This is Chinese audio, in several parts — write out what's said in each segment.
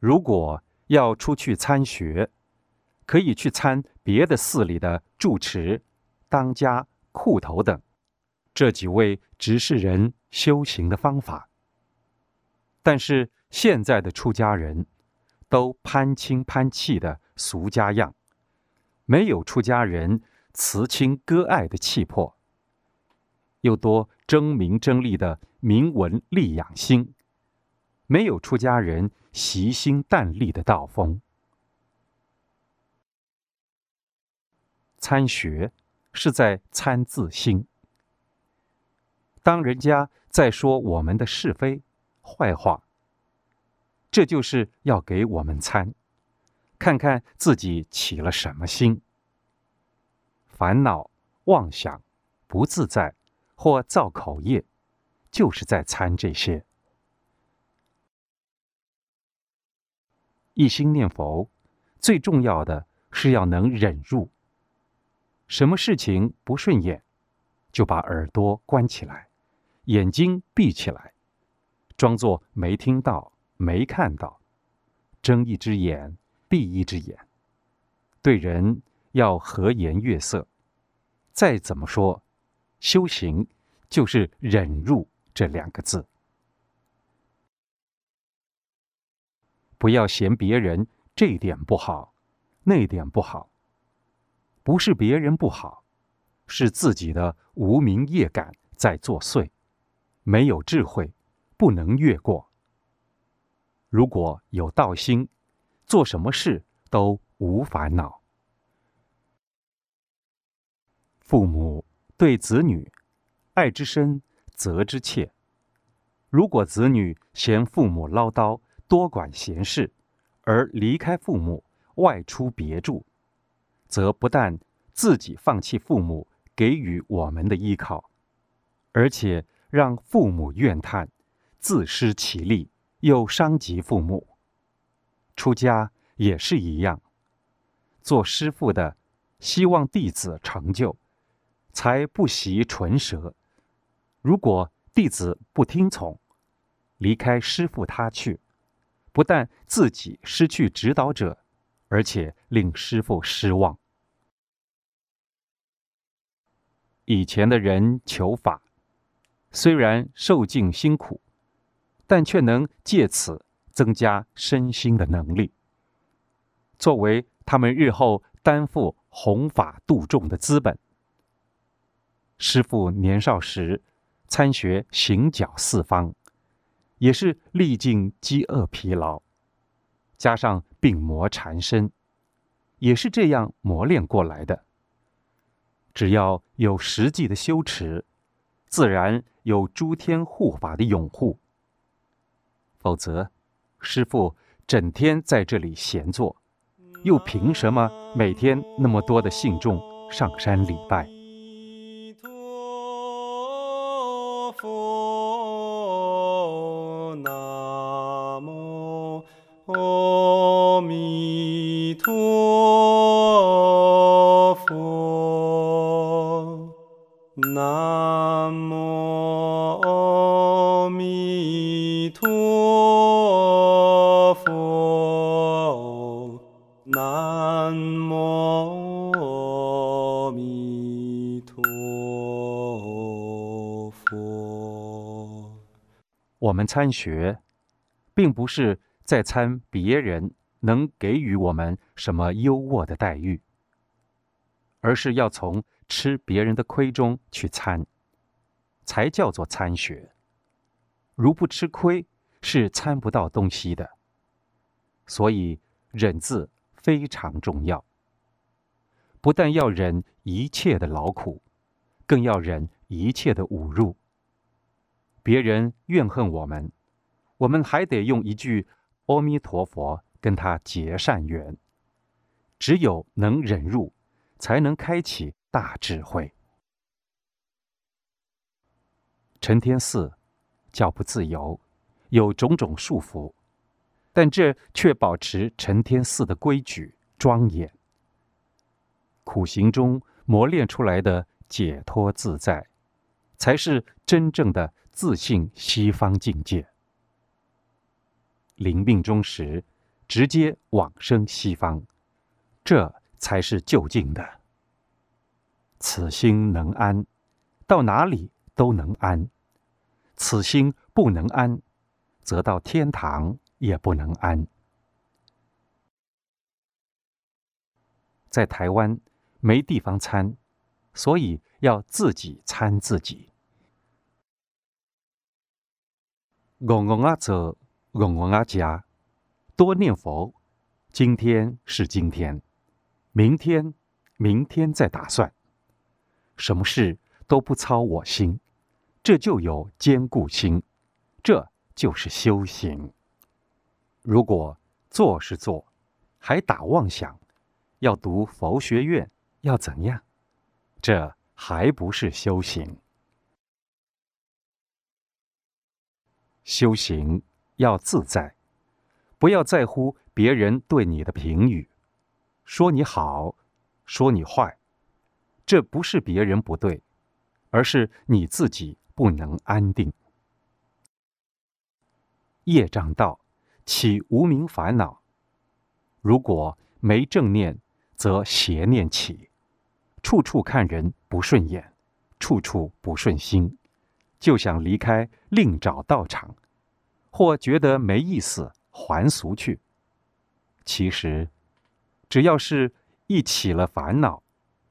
如果要出去参学，可以去参别的寺里的住持、当家、库头等。这几位执事人修行的方法。但是现在的出家人，都攀亲攀戚的俗家样，没有出家人慈亲割爱的气魄，又多争名争利的名闻利养心，没有出家人习心淡丽的道风。参学是在参自心。当人家在说我们的是非。坏话，这就是要给我们参，看看自己起了什么心，烦恼、妄想、不自在或造口业，就是在参这些。一心念佛，最重要的是要能忍入。什么事情不顺眼，就把耳朵关起来，眼睛闭起来。装作没听到、没看到，睁一只眼闭一只眼。对人要和颜悦色。再怎么说，修行就是忍入这两个字。不要嫌别人这点不好，那点不好。不是别人不好，是自己的无名业感在作祟，没有智慧。不能越过。如果有道心，做什么事都无烦恼。父母对子女爱之深，责之切。如果子女嫌父母唠叨，多管闲事，而离开父母外出别住，则不但自己放弃父母给予我们的依靠，而且让父母怨叹。自失其力，又伤及父母。出家也是一样，做师傅的希望弟子成就，才不惜唇舌。如果弟子不听从，离开师傅他去，不但自己失去指导者，而且令师傅失望。以前的人求法，虽然受尽辛苦。但却能借此增加身心的能力，作为他们日后担负弘法度众的资本。师父年少时参学行脚四方，也是历尽饥饿疲劳，加上病魔缠身，也是这样磨练过来的。只要有实际的修持，自然有诸天护法的拥护。否则，师傅整天在这里闲坐，又凭什么每天那么多的信众上山礼拜？佛。南无阿弥陀佛，南无阿弥陀佛。我们参学，并不是在参别人能给予我们什么优渥的待遇，而是要从吃别人的亏中去参，才叫做参学。如不吃亏，是参不到东西的。所以忍字非常重要，不但要忍一切的劳苦，更要忍一切的侮辱。别人怨恨我们，我们还得用一句“阿弥陀佛”跟他结善缘。只有能忍入，才能开启大智慧。承天寺较不自由，有种种束缚，但这却保持承天寺的规矩庄严。苦行中磨练出来的解脱自在，才是真正的。自信西方境界。临病终时，直接往生西方，这才是就近的。此心能安，到哪里都能安；此心不能安，则到天堂也不能安。在台湾没地方参，所以要自己参自己。嗡嗡啊走，嗡嗡啊家，多念佛。今天是今天，明天，明天再打算。什么事都不操我心，这就有坚固心，这就是修行。如果做是做，还打妄想。要读佛学院，要怎样？这还不是修行。修行要自在，不要在乎别人对你的评语，说你好，说你坏，这不是别人不对，而是你自己不能安定。业障道，起无名烦恼。如果没正念。则邪念起，处处看人不顺眼，处处不顺心，就想离开，另找道场，或觉得没意思，还俗去。其实，只要是一起了烦恼，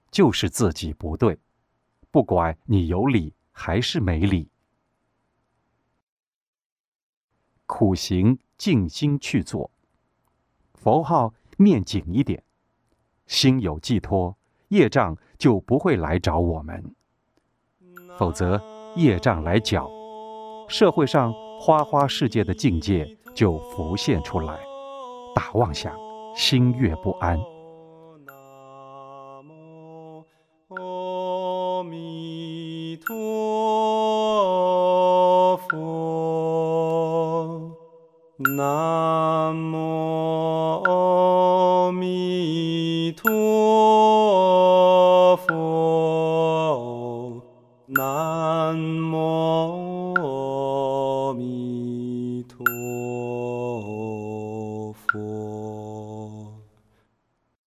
就是自己不对，不管你有理还是没理，苦行静心去做，佛号念紧一点。心有寄托，业障就不会来找我们；否则，业障来搅，社会上花花世界的境界就浮现出来，大妄想，心悦不安。